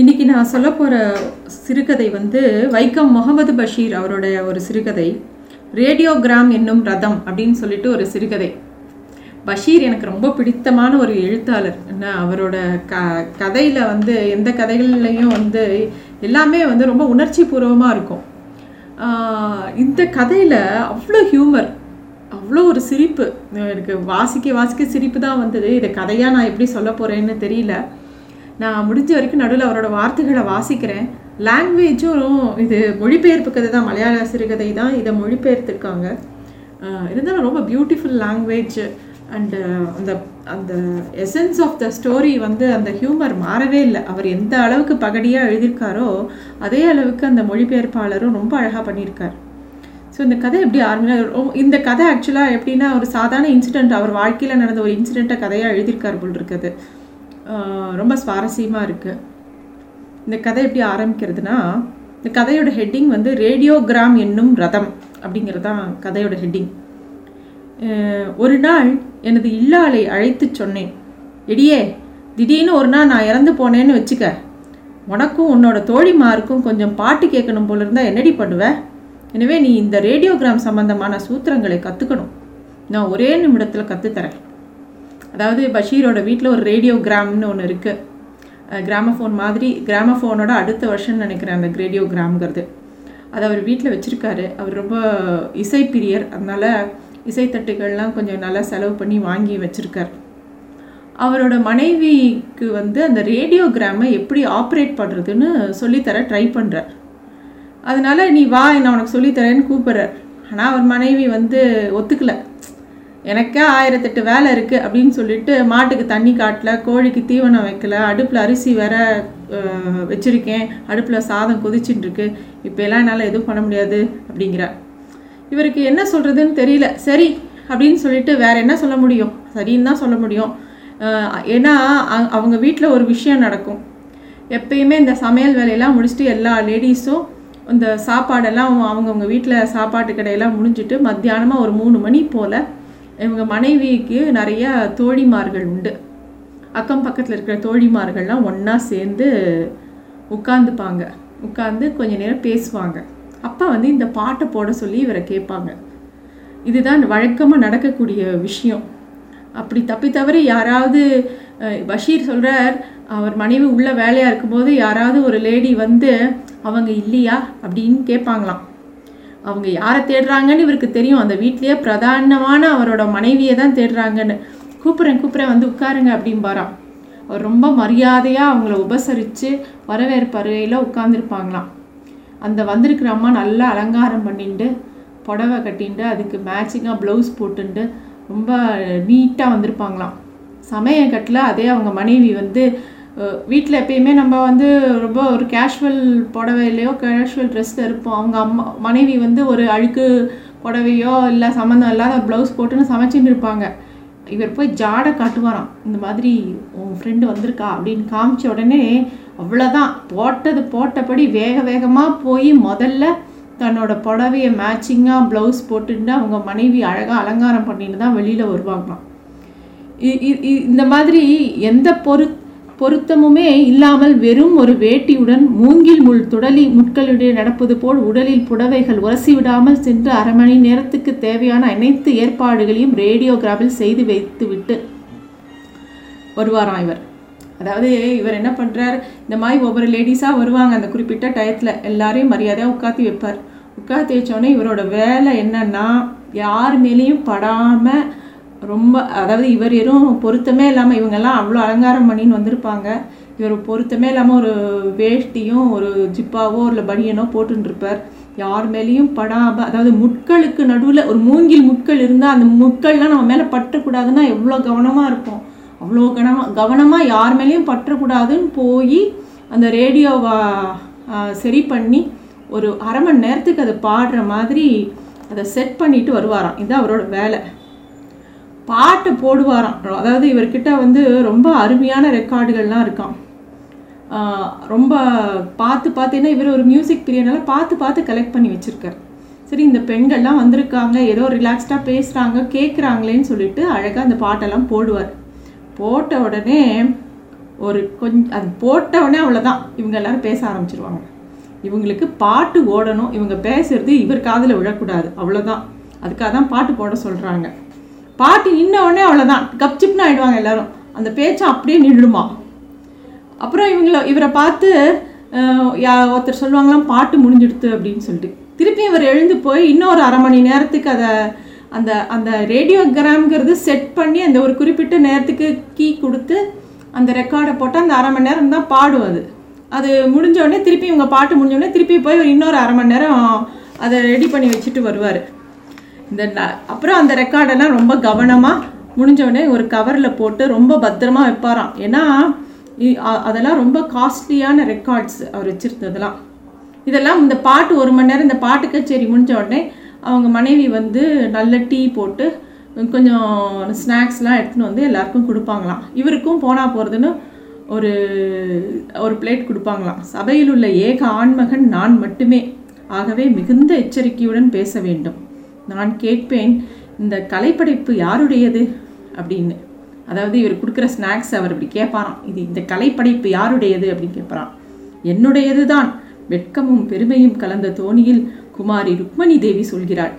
இன்னைக்கு நான் சொல்ல போகிற சிறுகதை வந்து வைக்கம் முகமது பஷீர் அவருடைய ஒரு சிறுகதை ரேடியோகிராம் என்னும் ரதம் அப்படின்னு சொல்லிட்டு ஒரு சிறுகதை. பஷீர் எனக்கு ரொம்ப பிடித்தமான ஒரு எழுத்தாளர். என்ன அவரோட க கதையில் வந்து எந்த கதைகள்லையும் வந்து எல்லாமே வந்து ரொம்ப உணர்ச்சி பூர்வமாக இருக்கும். இந்த கதையில் அவ்வளோ ஹியூமர் அவ்வளோ ஒரு சிரிப்பு. எனக்கு வாசிக்க வாசிக்க சிரிப்பு தான் வந்தது. இதை கதையாக நான் எப்படி சொல்ல போகிறேன்னு தெரியல. நான் முடிஞ்ச வரைக்கும் நடுவில் அவரோட வார்த்தைகளை வாசிக்கிறேன். லாங்குவேஜும் இது மொழிபெயர்ப்பு கதை தான் மலையாள சிறுகதை தான் இதை மொழிபெயர்த்துருக்காங்க. இருந்தாலும் ரொம்ப பியூட்டிஃபுல் லாங்குவேஜ் அண்டு அந்த அந்த எசன்ஸ் ஆஃப் த ஸ்டோரி வந்து அந்த ஹியூமர் மாறவே இல்லை. அவர் எந்த அளவுக்கு பகடியாக எழுதியிருக்காரோ அதே அளவுக்கு அந்த மொழிபெயர்ப்பாளரும் ரொம்ப அழகாக பண்ணியிருக்கார். ஸோ இந்த கதை எப்படி ஆரம்பினா இந்த கதை ஆக்சுவலாக எப்படின்னா ஒரு சாதாரண இன்சிடெண்ட் அவர் வாழ்க்கையில் நடந்த ஒரு இன்சிடெண்ட்டை கதையாக எழுதியிருக்கார் போல் இருக்குது. ரொம்ப சுவாரஸ்யமாக இருக்குது இந்த கதை எப்படி ஆரம்பிக்கிறதுனா இந்த கதையோட ஹெட்டிங் வந்து ரேடியோகிராம் என்னும் ரதம் அப்படிங்கிறது தான் கதையோட ஹெட்டிங் ஒரு நாள் எனது இல்லாளை அழைத்து சொன்னேன். எடியே திடீர்னு ஒரு நாள் நான் இறந்து போனேன்னு வச்சுக்க. உனக்கும் உன்னோட தோழிமாருக்கும் கொஞ்சம் பாட்டு கேட்கணும் போல இருந்தால் என்னடி பண்ணுவேன் எனவே நீ இந்த ரேடியோகிராம் சம்பந்தமான சூத்திரங்களை கற்றுக்கணும் நான் ஒரே நிமிடத்தில் கற்றுத்தரேன் அதாவது பஷீரோட வீட்டில் ஒரு ரேடியோகிராம்னு ஒன்று இருக்குது கிராமஃபோன் மாதிரி கிராமஃபோனோட அடுத்த வருஷம்னு நினைக்கிறேன் அந்த ரேடியோகிராம்ங்கிறது. அதை அவர் வீட்டில் வச்சுருக்காரு. அவர் ரொம்ப இசை பிரியர் அதனால் இசைத்தட்டுகள்லாம் கொஞ்சம் நல்லா செலவு பண்ணி வாங்கி வச்சுருக்கார். அவரோட மனைவிக்கு வந்து அந்த ரேடியோகிராமை எப்படி ஆப்ரேட் பண்ணுறதுன்னு சொல்லித்தர ட்ரை பண்ணுறார் அதனால் நீ வா நான் உனக்கு சொல்லித்தரேன்னு கூப்பிட்றார். ஆனால் அவர் மனைவி வந்து ஒத்துக்கலை. எனக்கே ஆயிரத்தெட்டு வேலை இருக்குது அப்படின்னு சொல்லிட்டு மாட்டுக்கு தண்ணி காட்டல கோழிக்கு தீவனம் வைக்கல அடுப்பில் அரிசி வேற வச்சுருக்கேன். அடுப்பில் சாதம் கொதிச்சுட்டுருக்கு. இப்போலாம் இப்போ எல்லாம் என்னால் எதுவும் பண்ண முடியாது அப்படிங்கிறார் இவருக்கு என்ன சொல்கிறதுன்னு தெரியல. சரி அப்படின்னு சொல்லிட்டு வேற என்ன சொல்ல முடியும்? சரின்னு தான் சொல்ல முடியும். ஏன்னா அவங்க வீட்டில் ஒரு விஷயம் நடக்கும். எப்பயுமே இந்த சமையல் வேலையெல்லாம் முடிச்சுட்டு எல்லா லேடிஸும் இந்த சாப்பாடெல்லாம் அவங்கவுங்க வீட்டில் சாப்பாட்டு கடையெல்லாம் முடிஞ்சிட்டு மத்தியானமாக ஒரு மூணு மணி போல் இவங்க மனைவிக்கு நிறைய தோழிமார்கள் உண்டு. அக்கம் பக்கத்தில் இருக்கிற தோழிமார்கள்லாம் ஒன்றா சேர்ந்து உட்காந்துப்பாங்க உட்காந்து கொஞ்ச நேரம் பேசுவாங்க. அப்போ வந்து இந்த பாட்டை போட சொல்லி இவரை கேட்பாங்க. இதுதான் வழக்கமாக நடக்கக்கூடிய விஷயம். அப்படி தப்பி தவறி யாராவது பஷீர் சொல்கிறார் அவர் மனைவி உள்ள வேலையாக இருக்கும்போது யாராவது ஒரு லேடி வந்து அவங்க இல்லையா? அப்படின்னு கேட்பாங்களாம். அவங்க யாரை தேடுறாங்கன்னு இவருக்கு தெரியும். அந்த வீட்லேயே பிரதானமான அவரோட மனைவியை தான் தேடுறாங்கன்னு. கூப்பிட்றேன் கூப்பிட்றேன் வந்து உட்காருங்க அப்படிம்பாராம் அவர் ரொம்ப மரியாதையாக அவங்கள உபசரித்து வரவேற்பறையில் உட்காந்துருப்பாங்களாம் அந்த வந்திருக்கிற அம்மா நல்லா அலங்காரம் பண்ணிட்டு புடவை கட்டிண்டு அதுக்கு மேட்சிங்காக ப்ளவுஸ் போட்டுண்டு ரொம்ப நீட்டாக வந்திருப்பாங்களாம். சமயக்கட்டில் அதே அவங்க மனைவி வந்து வீட்டில் எப்பயுமே நம்ம வந்து ரொம்ப ஒரு கேஷுவல் புடவையிலையோ கேஷுவல் ட்ரெஸ்ஸில் இருப்போம். அவங்க அம்மா மனைவி வந்து ஒரு அழுக்கு புடவையோ இல்லை சம்மந்தம் இல்லாத ப்ளவுஸ் போட்டுன்னு சமைச்சின்னு இருப்பாங்க. இவர் போய் ஜாடை காட்டுவாராம். இந்த மாதிரி உன் ஃப்ரெண்டு வந்திருக்கா? அப்படின்னு காமிச்ச உடனே அவ்வளோதான் போட்டது போட்டபடி வேக வேகமாக போய் முதல்ல தன்னோட புடவையை மேட்சிங்காக ப்ளவுஸ் போட்டுட்டு அவங்க மனைவி அழகாக அலங்காரம் பண்ணிட்டு தான் வெளியில் வருவாங்களாம். இ- இ- இந்த மாதிரி எந்த பொரு பொருத்தமுமே இல்லாமல் வெறும் ஒரு வேட்டியுடன் மூங்கில் முள் துடலி முட்களுடைய நடப்பது போல் உடலில் புடவைகள் உரசி விடாமல் சென்று அரை மணி நேரத்துக்கு தேவையான அனைத்து ஏற்பாடுகளையும் ரேடியோகிராஃபில் செய்து வைத்துவிட்டு வருவாராம் இவர் அதாவது இவர் என்ன பண்ணுறார் இந்த மாதிரி ஒவ்வொரு லேடிஸாக வருவாங்க. அந்த குறிப்பிட்ட டயத்தில் எல்லாரையும் மரியாதையாக உட்காத்தி வைப்பார். உட்காத்தி வச்சோடனே இவரோட வேலை என்னன்னா யார் மேலேயும் படாமல் ரொம்ப அதாவது இவர் எதுவும் பொருத்தமே இல்லாமல் இவங்கெல்லாம் அவ்வளோ அலங்காரம் பண்ணின்னு வந்திருப்பாங்க. இவர் பொருத்தமே இல்லாமல் ஒரு வேஷ்டியும் ஒரு ஜிப்பாவோ இல்லை பனியனோ போட்டுன்னு இருப்பார் யார் மேலேயும் படாமல் அதாவது முட்களுக்கு நடுவில் ஒரு மூங்கில் முட்கள் இருந்தால் அந்த முட்கள்லாம் நம்ம மேலே பற்றக்கூடாதுன்னா எவ்வளோ கவனமாக இருப்போம். அவ்வளோ கவனமாக கவனமாக யார் மேலேயும் பற்றக்கூடாதுன்னு போய் அந்த ரேடியோவை சரி பண்ணி ஒரு அரை மணி நேரத்துக்கு அதை பாடுற மாதிரி அதை செட் பண்ணிட்டு வருவாராம். இதுதான் அவரோட வேலை. பாட்டு போடுவாராம். அதாவது இவர்கிட்ட வந்து ரொம்ப அருமையான ரெக்கார்டுகள்லாம் இருக்காம். ரொம்ப பார்த்து பார்த்தீங்கன்னா இவர் ஒரு மியூசிக் பிரியனால பார்த்து பார்த்து கலெக்ட் பண்ணி வச்சுருக்கார். சரி இந்த பெண்கள்லாம் வந்திருக்காங்க ஏதோ ரிலாக்ஸ்டாக பேசுகிறாங்க கேட்குறாங்களேன்னு சொல்லிட்டு அழகாக அந்த பாட்டெல்லாம் போடுவார். போட்ட உடனே ஒரு கொஞ்சம் அது போட்ட உடனே அவ்வளோதான் இவங்க எல்லாரும் பேச ஆரம்பிச்சிருவாங்க. இவங்களுக்கு பாட்டு ஓடணும். இவங்க பேசுறது இவர் காதில் விழக்கூடாது. அவ்வளோதான் அதுக்காக தான் பாட்டு போட சொல்கிறாங்க பாட்டு நின்ன உடனே அவ்வளோதான் கப்சிப்னு ஆயிடுவாங்க எல்லாரும். அந்த பேச்சை அப்படியே நின்றுடுமா அப்புறம் இவங்கள இவரை பார்த்து யா- ஒருத்தர் சொல்லுவாங்களாம் பாட்டு முடிஞ்சிடுத்து அப்படின்னு சொல்லிட்டு. திருப்பி இவர் எழுந்து போய் இன்னொரு அரை மணி நேரத்துக்கு அதை அந்த அந்த ரேடியோகிராம்ங்கிறது செட் பண்ணி அந்த ஒரு குறிப்பிட்ட நேரத்துக்கு கீ கொடுத்து அந்த ரெக்கார்டை போட்டு அந்த அரை மணி நேரம் தான் பாடும் அது அது முடிஞ்ச உடனே திருப்பி இவங்க பாட்டு முடிஞ்ச உடனே திருப்பி போய் இன்னொரு அரை மணி நேரம் அதை ரெடி பண்ணி வச்சுட்டு வருவார். இந்த அப்புறம் அந்த ரெக்கார்டெல்லாம் ரொம்ப கவனமாக முடிஞ்சவுடனே ஒரு கவரில் போட்டு ரொம்ப பத்திரமா வைப்பாராம். ஏன்னா அதெல்லாம் ரொம்ப காஸ்ட்லியான ரெக்கார்ட்ஸ் அவர் வச்சுருந்ததெல்லாம். இதெல்லாம் இந்த பாட்டு ஒரு மணி நேரம் இந்த பாட்டு கச்சேரி முடிஞ்ச உடனே அவங்க மனைவி வந்து நல்ல டீ போட்டு கொஞ்சம் ஸ்நாக்ஸ்லாம் எடுத்துன்னு வந்து எல்லாருக்கும் கொடுப்பாங்களாம். இவருக்கும் போனால் போகிறதுன்னு ஒரு ஒரு பிளேட் கொடுப்பாங்களாம். சபையில் உள்ள ஏக ஆண்மகன் நான் மட்டுமே. ஆகவே மிகுந்த எச்சரிக்கையுடன் பேச வேண்டும். நான் கேட்பேன் இந்த கலைப்படைப்பு யாருடையது? அப்படின்னு. அதாவது இவர் கொடுக்குற ஸ்நாக்ஸ் அவர் இப்படி கேட்பாராம். இது இந்த கலைப்படைப்பு யாருடையது? அப்படின்னு கேட்பாராம். என்னுடையது தான் வெட்கமும் பெருமையும் கலந்த தோணியில் குமாரி ருக்மணி தேவி சொல்கிறாள்.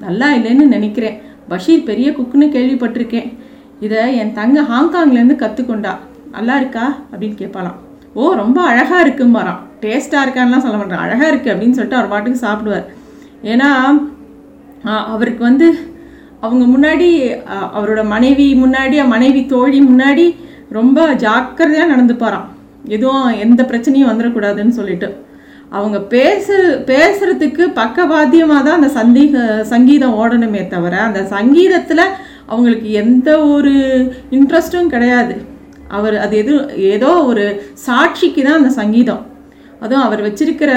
நல்லா இல்லைன்னு நினைக்கிறேன். பஷீர் பெரிய குக்குன்னு கேள்விப்பட்டிருக்கேன். இதை என் தங்க ஹாங்காங்லேருந்து கற்றுக்கொண்டா நல்லா இருக்கா? அப்படின்னு கேட்பாளாம். ஓ ரொம்ப அழகாக இருக்கும்பாராம். டேஸ்ட்டாக இருக்கான்லாம் சொல்ல மாட்டேன். அழகாக இருக்குது அப்படின்னு சொல்லிட்டு அவர் பாட்டுக்கு சாப்பிடுவார். ஏன்னா அவருக்கு வந்து அவங்க முன்னாடி அவரோட மனைவி முன்னாடி மனைவி தோழி முன்னாடி ரொம்ப ஜாக்கிரதையாக நடந்துப்பாராம். எதுவும் எந்த பிரச்சனையும் வந்துடக்கூடாதுன்னு சொல்லிட்டு. அவங்க பேசு பேசுறதுக்கு பக்கவாத்தியமாக தான் அந்த சந்தீக சங்கீதம் ஓடணுமே தவிர அந்த சங்கீதத்தில் அவங்களுக்கு எந்த ஒரு இன்ட்ரெஸ்ட்டும் கிடையாது. அவர் அது எது ஏதோ ஒரு சாட்சிக்கு தான் அந்த சங்கீதம். அதுவும் அவர் வச்சிருக்கிற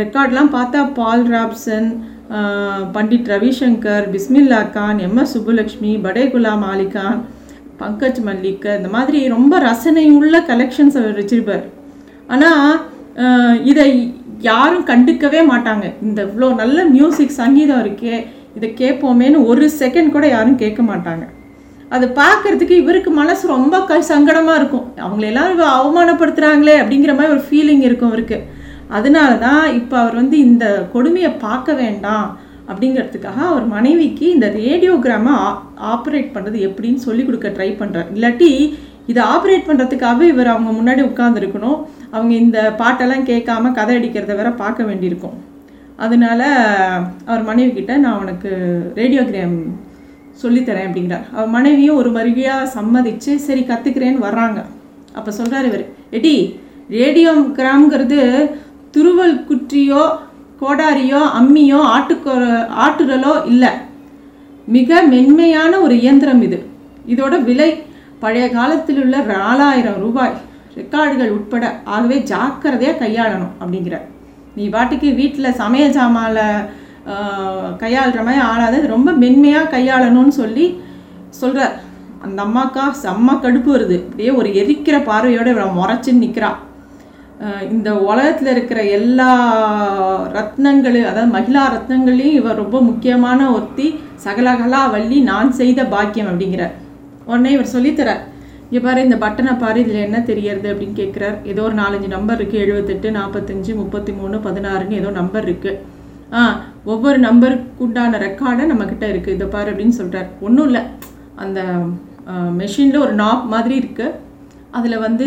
ரெக்கார்ட்லாம் பார்த்தா Paul Robeson Pandit Ravishankar Bismillah Khan M S Subbulakshmi Bade Ali Khan Pankaj Mallick இந்த மாதிரி ரொம்ப ரசனை உள்ள கலெக்ஷன்ஸ் அவர் வச்சிருப்பார். ஆனால் இதை யாரும் கண்டுக்கவே மாட்டாங்க. இந்த இவ்வளோ நல்ல மியூசிக் சங்கீதம் இருக்கே இதை கேட்போமேன்னு ஒரு செகண்ட் கூட யாரும் கேட்க மாட்டாங்க. அது பார்க்கறதுக்கு இவருக்கு மனசு ரொம்ப க சங்கடமாக இருக்கும். அவங்களெல்லாம் இவ அவமானப்படுத்துகிறாங்களே அப்படிங்கிற மாதிரி ஒரு ஃபீலிங் இருக்கும் இவருக்கு அதனால தான் இப்போ அவர் வந்து இந்த கொடுமையை பார்க்க வேண்டாம் அப்படிங்கிறதுக்காக அவர் மனைவிக்கு இந்த ரேடியோகிராமை ஆப்ரேட் பண்ணுறது எப்படின்னு சொல்லி கொடுக்க ட்ரை பண்ணுறார் இல்லாட்டி இதை ஆப்ரேட் பண்ணுறதுக்காக இவர் அவங்க முன்னாடி உட்காந்துருக்கணும் அவங்க இந்த பாட்டெல்லாம் கேட்காம கதை அடிக்கிறத வேற பார்க்க வேண்டியிருக்கும். அதனால அவர் மனைவி கிட்ட நான் உனக்கு ரேடியோகிராம் சொல்லித்தரேன் அப்படிங்கிறார். அவர் மனைவியும் ஒரு மருவியாக சம்மதிச்சு சரி கற்றுக்கிறேன்னு வர்றாங்க. அப்போ சொல்கிறார் இவர் எடி ரேடியோகிராம்ங்கிறது துருவல் குற்றியோ கோடாரியோ அம்மியோ ஆட்டுக்கோ ஆட்டுரலோ இல்லை. மிக மென்மையான ஒரு இயந்திரம் இது. இதோட விலை பழைய காலத்தில் உள்ள நாலாயிரம் ரூபாய். ரெக்கார்டுகள் உட்பட. ஆகவே ஜாக்கிரதையாக கையாளணும் அப்படிங்கிற. நீ பாட்டுக்கு வீட்டில் சமையல் சாமானில் கையாளுற மாதிரி ஆளாத. ரொம்ப மென்மையாக கையாளணும்னு சொல்லி சொல்கிறார் அந்த அம்மாக்கா செம்ம கடுப்பு வருது. அப்படியே ஒரு எரிக்கிற பார்வையோடு இவரை முறைச்சின்னு நிற்கிறா இந்த உலகத்தில் இருக்கிற எல்லா ரத்னங்களும் அதாவது மகிழா ரத்னங்களையும் இவர் ரொம்ப முக்கியமான ஒருத்தி. சகலகலா வள்ளி நான் செய்த பாக்கியம் அப்படிங்கிறார். உடனே இவர் சொல்லித்தரார். இங்கே பாரு இந்த பட்டனை பாரு இதில் என்ன தெரியறது அப்படின்னு கேட்குறார். ஏதோ ஒரு நாலஞ்சு நம்பர் இருக்குது எழுபத்தெட்டு நாற்பத்தஞ்சு முப்பத்தி மூணு பதினாறுன்னு ஏதோ நம்பர் இருக்குது ஆ ஒவ்வொரு நம்பருக்கு உண்டான ரெக்கார்டை நம்மக்கிட்ட இருக்குது இதை பாரு அப்படின்னு சொல்கிறார் ஒன்றும் இல்லை. அந்த மெஷினில் ஒரு நாப் மாதிரி இருக்குது அதில் வந்து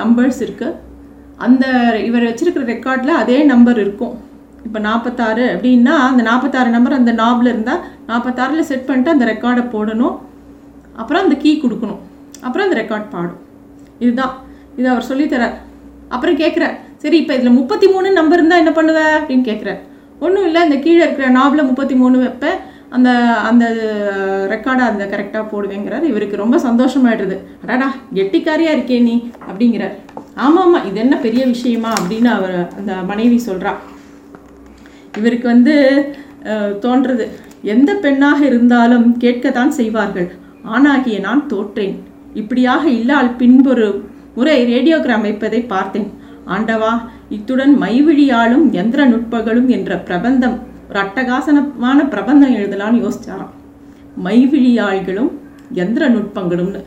நம்பர்ஸ் இருக்குது அந்த இவர் வச்சிருக்கிற ரெக்கார்டில் அதே நம்பர் இருக்கும். இப்போ நாற்பத்தாறு அப்படின்னா அந்த நாற்பத்தாறு நம்பர் அந்த நாபில் இருந்தால் நாற்பத்தாறில் செட் பண்ணிட்டு அந்த ரெக்கார்டை போடணும். அப்புறம் அந்த கீ கொடுக்கணும். அப்புறம் அந்த ரெக்கார்ட் பாடும். இதுதான். இது அவர் சொல்லித்தரார். அப்புறம் கேட்குறார் சரி இப்போ இதில் முப்பத்தி மூணு நம்பர் இருந்தால் என்ன பண்ணுவ? அப்படின்னு கேட்குறார். ஒன்றும் இல்லை இந்த கீழே இருக்கிற நாபில் முப்பத்தி மூணு வைப்பேன். அந்த அந்த ரெக்கார்டை அந்த கரெக்டாக போடுவேங்கிறார். இவருக்கு ரொம்ப சந்தோஷமாயிடுது. அடாடா கெட்டிக்காரியாக இருக்கே நீ அப்படிங்கிறார். ஆமாம் ஆமாம் இது என்ன பெரிய விஷயமா அப்படின்னு அவர் அந்த மனைவி சொல்கிறா இவருக்கு வந்து தோன்றது எந்த பெண்ணாக இருந்தாலும் கேட்கத்தான் செய்வார்கள். ஆணாகிய நான் தோற்றேன். இப்படியாக இல்லால் பின்பொரு முறை ரேடியோகிராம் வைப்பதை பார்த்தேன். ஆண்டவா இத்துடன் மைவிழியாலும் எந்திர நுட்பங்களும் என்ற பிரபந்தம் ஒரு அட்டகாசனமான பிரபந்தம் எழுதலாம்னு யோசிச்சாராம். மைவிழியாள்களும் எந்திர நுட்பங்களும்னு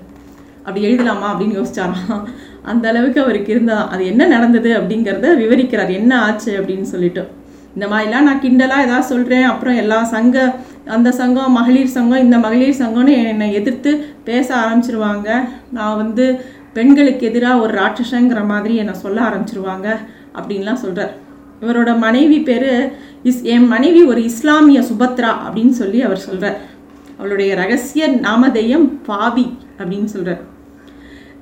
அப்படி எழுதலாமா அப்படின்னு யோசிச்சாராம். அந்த அளவுக்கு அவருக்கு இருந்தால் அது என்ன நடந்தது அப்படிங்கிறத விவரிக்கிறார். என்ன ஆச்சு அப்படின்னு சொல்லிட்டு. இந்த மாதிரிலாம் நான் கிண்டலாக ஏதாவது சொல்கிறேன் அப்புறம் எல்லா சங்க அந்த சங்கம் மகளிர் சங்கம் இந்த மகளிர் சங்கம்னு என்னை எதிர்த்து பேச ஆரம்பிச்சிருவாங்க. நான் வந்து பெண்களுக்கு எதிராக ஒரு ராட்சசங்கிற மாதிரி என்னை சொல்ல ஆரம்பிச்சிருவாங்க அப்படின்லாம் சொல்கிறார் இவரோட மனைவி பேர் இஸ் என் மனைவி ஒரு இஸ்லாமிய சுபத்ரா அப்படின்னு சொல்லி அவர் சொல்கிறார் அவளுடைய ரகசிய நாமதேயம் பாவி அப்படின்னு சொல்கிறார்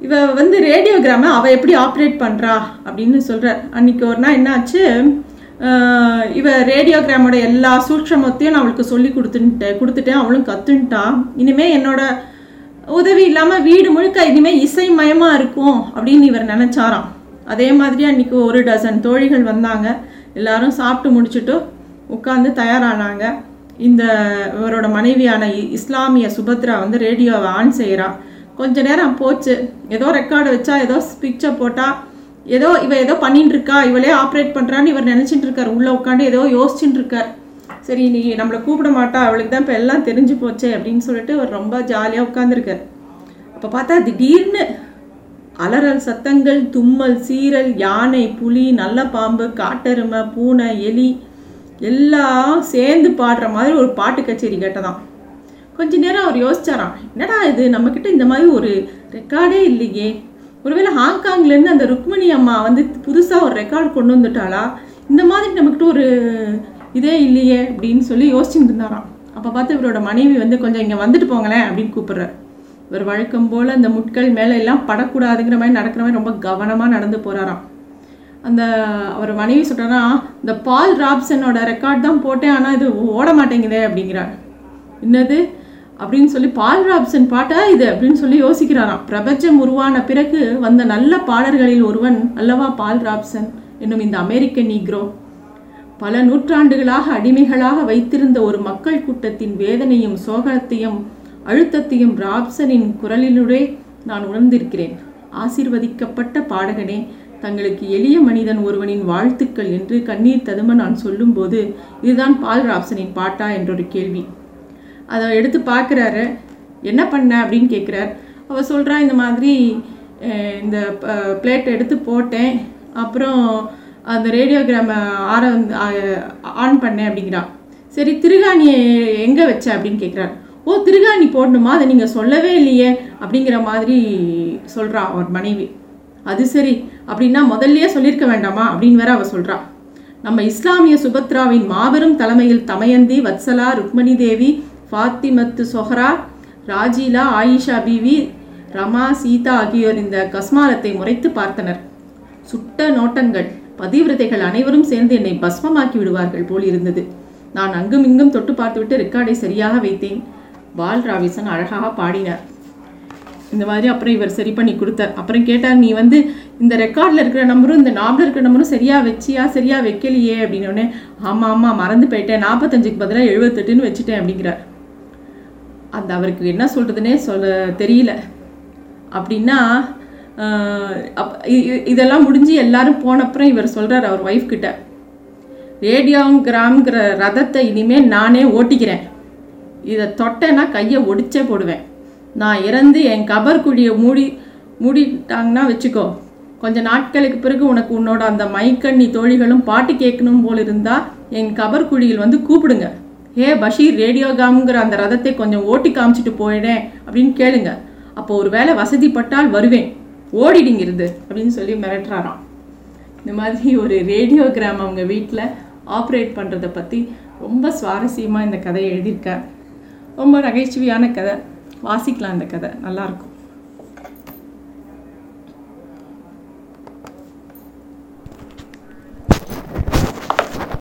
இவ வந்து ரேடியோகிராமை அவள் எப்படி ஆப்ரேட் பண்ணுறா அப்படின்னு சொல்கிறார் அன்றைக்கி ஒரு நாள் என்னாச்சு? இவ ரேடியோகிராமோட எல்லா சூட்சமத்தையும் நான் அவளுக்கு சொல்லி கொடுத்துட்டேன் கொடுத்துட்டேன். அவளும் கற்றுன்ட்டான் இனிமேல் என்னோட உதவி இல்லாமல் வீடு முழுக்க இனிமேல் இசைமயமாக இருக்கும் அப்படின்னு இவர் நினச்சாராம். அதே மாதிரி அன்றைக்கி ஒரு டசன் தோழிகள் வந்தாங்க. எல்லாரும் சாப்பிட்டு முடிச்சுட்டு உட்காந்து தயாரானாங்க. இந்த இவரோட மனைவியான இ- இஸ்லாமிய சுபத்ரா வந்து ரேடியோவை ஆன் செய்கிறா கொஞ்ச நேரம் போச்சு. ஏதோ ரெக்கார்டு வச்சா ஏதோ பிக்சர் போட்டால் ஏதோ இவ ஏதோ பண்ணிட்டு இருக்கா இவளே ஆப்ரேட் பண்ணுறான்னு இவர் நினச்சிட்டு இருக்கார் உள்ளே உட்காந்து ஏதோ யோசிச்சுட்டு இருக்கார் சரி நீ நம்மளை கூப்பிட மாட்டா அவளுக்கு தான் இப்போ எல்லாம் தெரிஞ்சு போச்சே அப்படின்னு சொல்லிட்டு அவர் ரொம்ப ஜாலியாக உட்காந்துருக்கார் அப்போ பார்த்தா திடீர்னு அலறல் சத்தங்கள் தும்மல் சீரல் யானை புலி நல்ல பாம்பு காட்டெருமை பூனை எலி எல்லாம் சேர்ந்து பாடுற மாதிரி ஒரு பாட்டு கச்சேரி கேட்டதான் கொஞ்ச நேரம் அவர் யோசிச்சாராம் என்னடா இது நம்மக்கிட்ட இந்த மாதிரி ஒரு ரெக்கார்டே இல்லையே. ஒருவேளை ஹாங்காங்லேருந்து அந்த ருக்மிணி அம்மா வந்து புதுசாக ஒரு ரெக்கார்டு கொண்டு வந்துட்டாளா? இந்த மாதிரி நம்மக்கிட்ட ஒரு இதே இல்லையே அப்படின்னு சொல்லி யோசிச்சுட்டு இருந்தாராம் அப்போ பார்த்து இவரோட மனைவி வந்து கொஞ்சம் இங்கே வந்துட்டு போங்களேன் அப்படின்னு கூப்பிடுறார். இவர் வழக்கம் போல் அந்த முட்கள் மேலே எல்லாம் படக்கூடாதுங்கிற மாதிரி நடக்கிற மாதிரி ரொம்ப கவனமாக நடந்து போகிறாராம் அந்த அவர் மனைவி சொல்கிறாரா இந்த பால் ராப்சனோட ரெக்கார்ட் தான் போட்டேன் ஆனால் இது ஓட மாட்டேங்குதே அப்படிங்கிறார். என்னது? அப்படின்னு சொல்லி பால் ராப்சன் பாட்டா இது அப்படின்னு சொல்லி யோசிக்கிறாராம். பிரபஞ்சம் உருவான பிறகு வந்த நல்ல பாடல்களில் ஒருவன் அல்லவா பால் ராப்சன் என்னும் இந்த அமெரிக்க நீக்ரோ. பல நூற்றாண்டுகளாக அடிமைகளாக வைத்திருந்த ஒரு மக்கள் கூட்டத்தின் வேதனையும் சோகத்தையும் அழுத்தத்தையும் ராப்சனின் குரலிலுடே நான் உணர்ந்திருக்கிறேன். ஆசிர்வதிக்கப்பட்ட பாடகனே தங்களுக்கு எளிய மனிதன் ஒருவனின் வாழ்த்துக்கள் என்று கண்ணீர் ததும நான் சொல்லும்போது இதுதான் பால் ராப்சனின் பாட்டா என்றொரு கேள்வி. அதை எடுத்து பார்க்குறாரு. என்ன பண்ண? அப்படின்னு கேட்குறார். அவள் சொல்கிறா இந்த மாதிரி இந்த பிளேட் எடுத்து போட்டேன். அப்புறம் அந்த ரேடியோகிராமை ஆர ஆன் பண்ணேன் அப்படிங்கிறான் சரி திருகாணியை எங்கே வச்ச? அப்படின்னு கேட்குறாரு. ஓ திருகாணி போடணுமா? அதை நீங்கள் சொல்லவே இல்லையே அப்படிங்கிற மாதிரி சொல்கிறா அவர் மனைவி. அது சரி. அப்படின்னா முதல்லையே சொல்லியிருக்க வேண்டாமா? அப்படின்னு வேற அவள் சொல்கிறான் நம்ம இஸ்லாமிய சுபத்ராவின் மாபெரும் தலைமையில் தமயந்தி வத்சலா ருக்மணி தேவி ஃபாத்திமத்து சொஹரா ராஜீலா ஆயிஷா பிவி ரமா சீதா ஆகியோர் இந்த கஸ்மாலத்தை முறைத்து பார்த்தனர். சுட்ட நோட்டங்கள் பதிவிரதைகள் அனைவரும் சேர்ந்து என்னை பஸ்மமாக்கி விடுவார்கள் போல் இருந்தது. நான் அங்கும் இங்கும் தொட்டு பார்த்துவிட்டு ரெக்கார்டை சரியாக வைத்தேன். பால் ராவிசன் அழகாக பாடினார். இந்த மாதிரி அப்புறம் இவர் சரி பண்ணி கொடுத்தார். அப்புறம் கேட்டார் நீ வந்து இந்த ரெக்கார்டில் இருக்கிற நம்பரும் இந்த நாபில் இருக்கிற நம்பரும் சரியாக வச்சியா சரியாக வைக்கலையே? அப்படின்னோடனே ஆமாம் ஆமாம் மறந்து போயிட்டேன். நாற்பத்தஞ்சுக்கு பதிலாக எழுபத்தெட்டுன்னு வச்சுட்டேன் அப்படிங்கிறார். அந்த அவருக்கு என்ன சொல்கிறதுனே சொல்ல தெரியல. அப்படின்னா அப் இதெல்லாம் முடிஞ்சு எல்லாரும் போனப்புறம் இவர் சொல்கிறார் அவர் ஒய்ஃப் கிட்ட. ரேடியோகிராம்ங்கிற ரதத்தை இனிமேல் நானே ஓட்டிக்கிறேன். இதை தொட்டேன்னா கையை ஒடிச்சே போடுவேன். நான் இறந்து என் கபர் குழியை மூடி மூடிட்டாங்கன்னா வச்சுக்கோ. கொஞ்ச நாட்களுக்கு பிறகு உனக்கு உன்னோட அந்த மைக்கண்ணி தோழிகளும் பாட்டு கேட்கணும் போல் இருந்தால் என் கபர் குழியில் வந்து கூப்பிடுங்க. ஏ பஷீர் ரேடியோகாம்ங்கிற அந்த ரதத்தை கொஞ்சம் ஓட்டி காமிச்சிட்டு போயிடேன் அப்படின்னு கேளுங்க. அப்போ ஒரு வேளை வசதிப்பட்டால் வருவேன். ஓடிடுங்க இருந்து அப்படின்னு சொல்லி மிரட்டுறாராம். இந்த மாதிரி ஒரு ரேடியோகிராம் அவங்க வீட்டில் ஆப்ரேட் பண்ணுறதை பற்றி ரொம்ப சுவாரஸ்யமாக இந்த கதையை எழுதியிருக்கார். ரொம்ப நகைச்சுவையான கதை. வாசிக்கலாம் இந்த கதை. நல்லாயிருக்கும்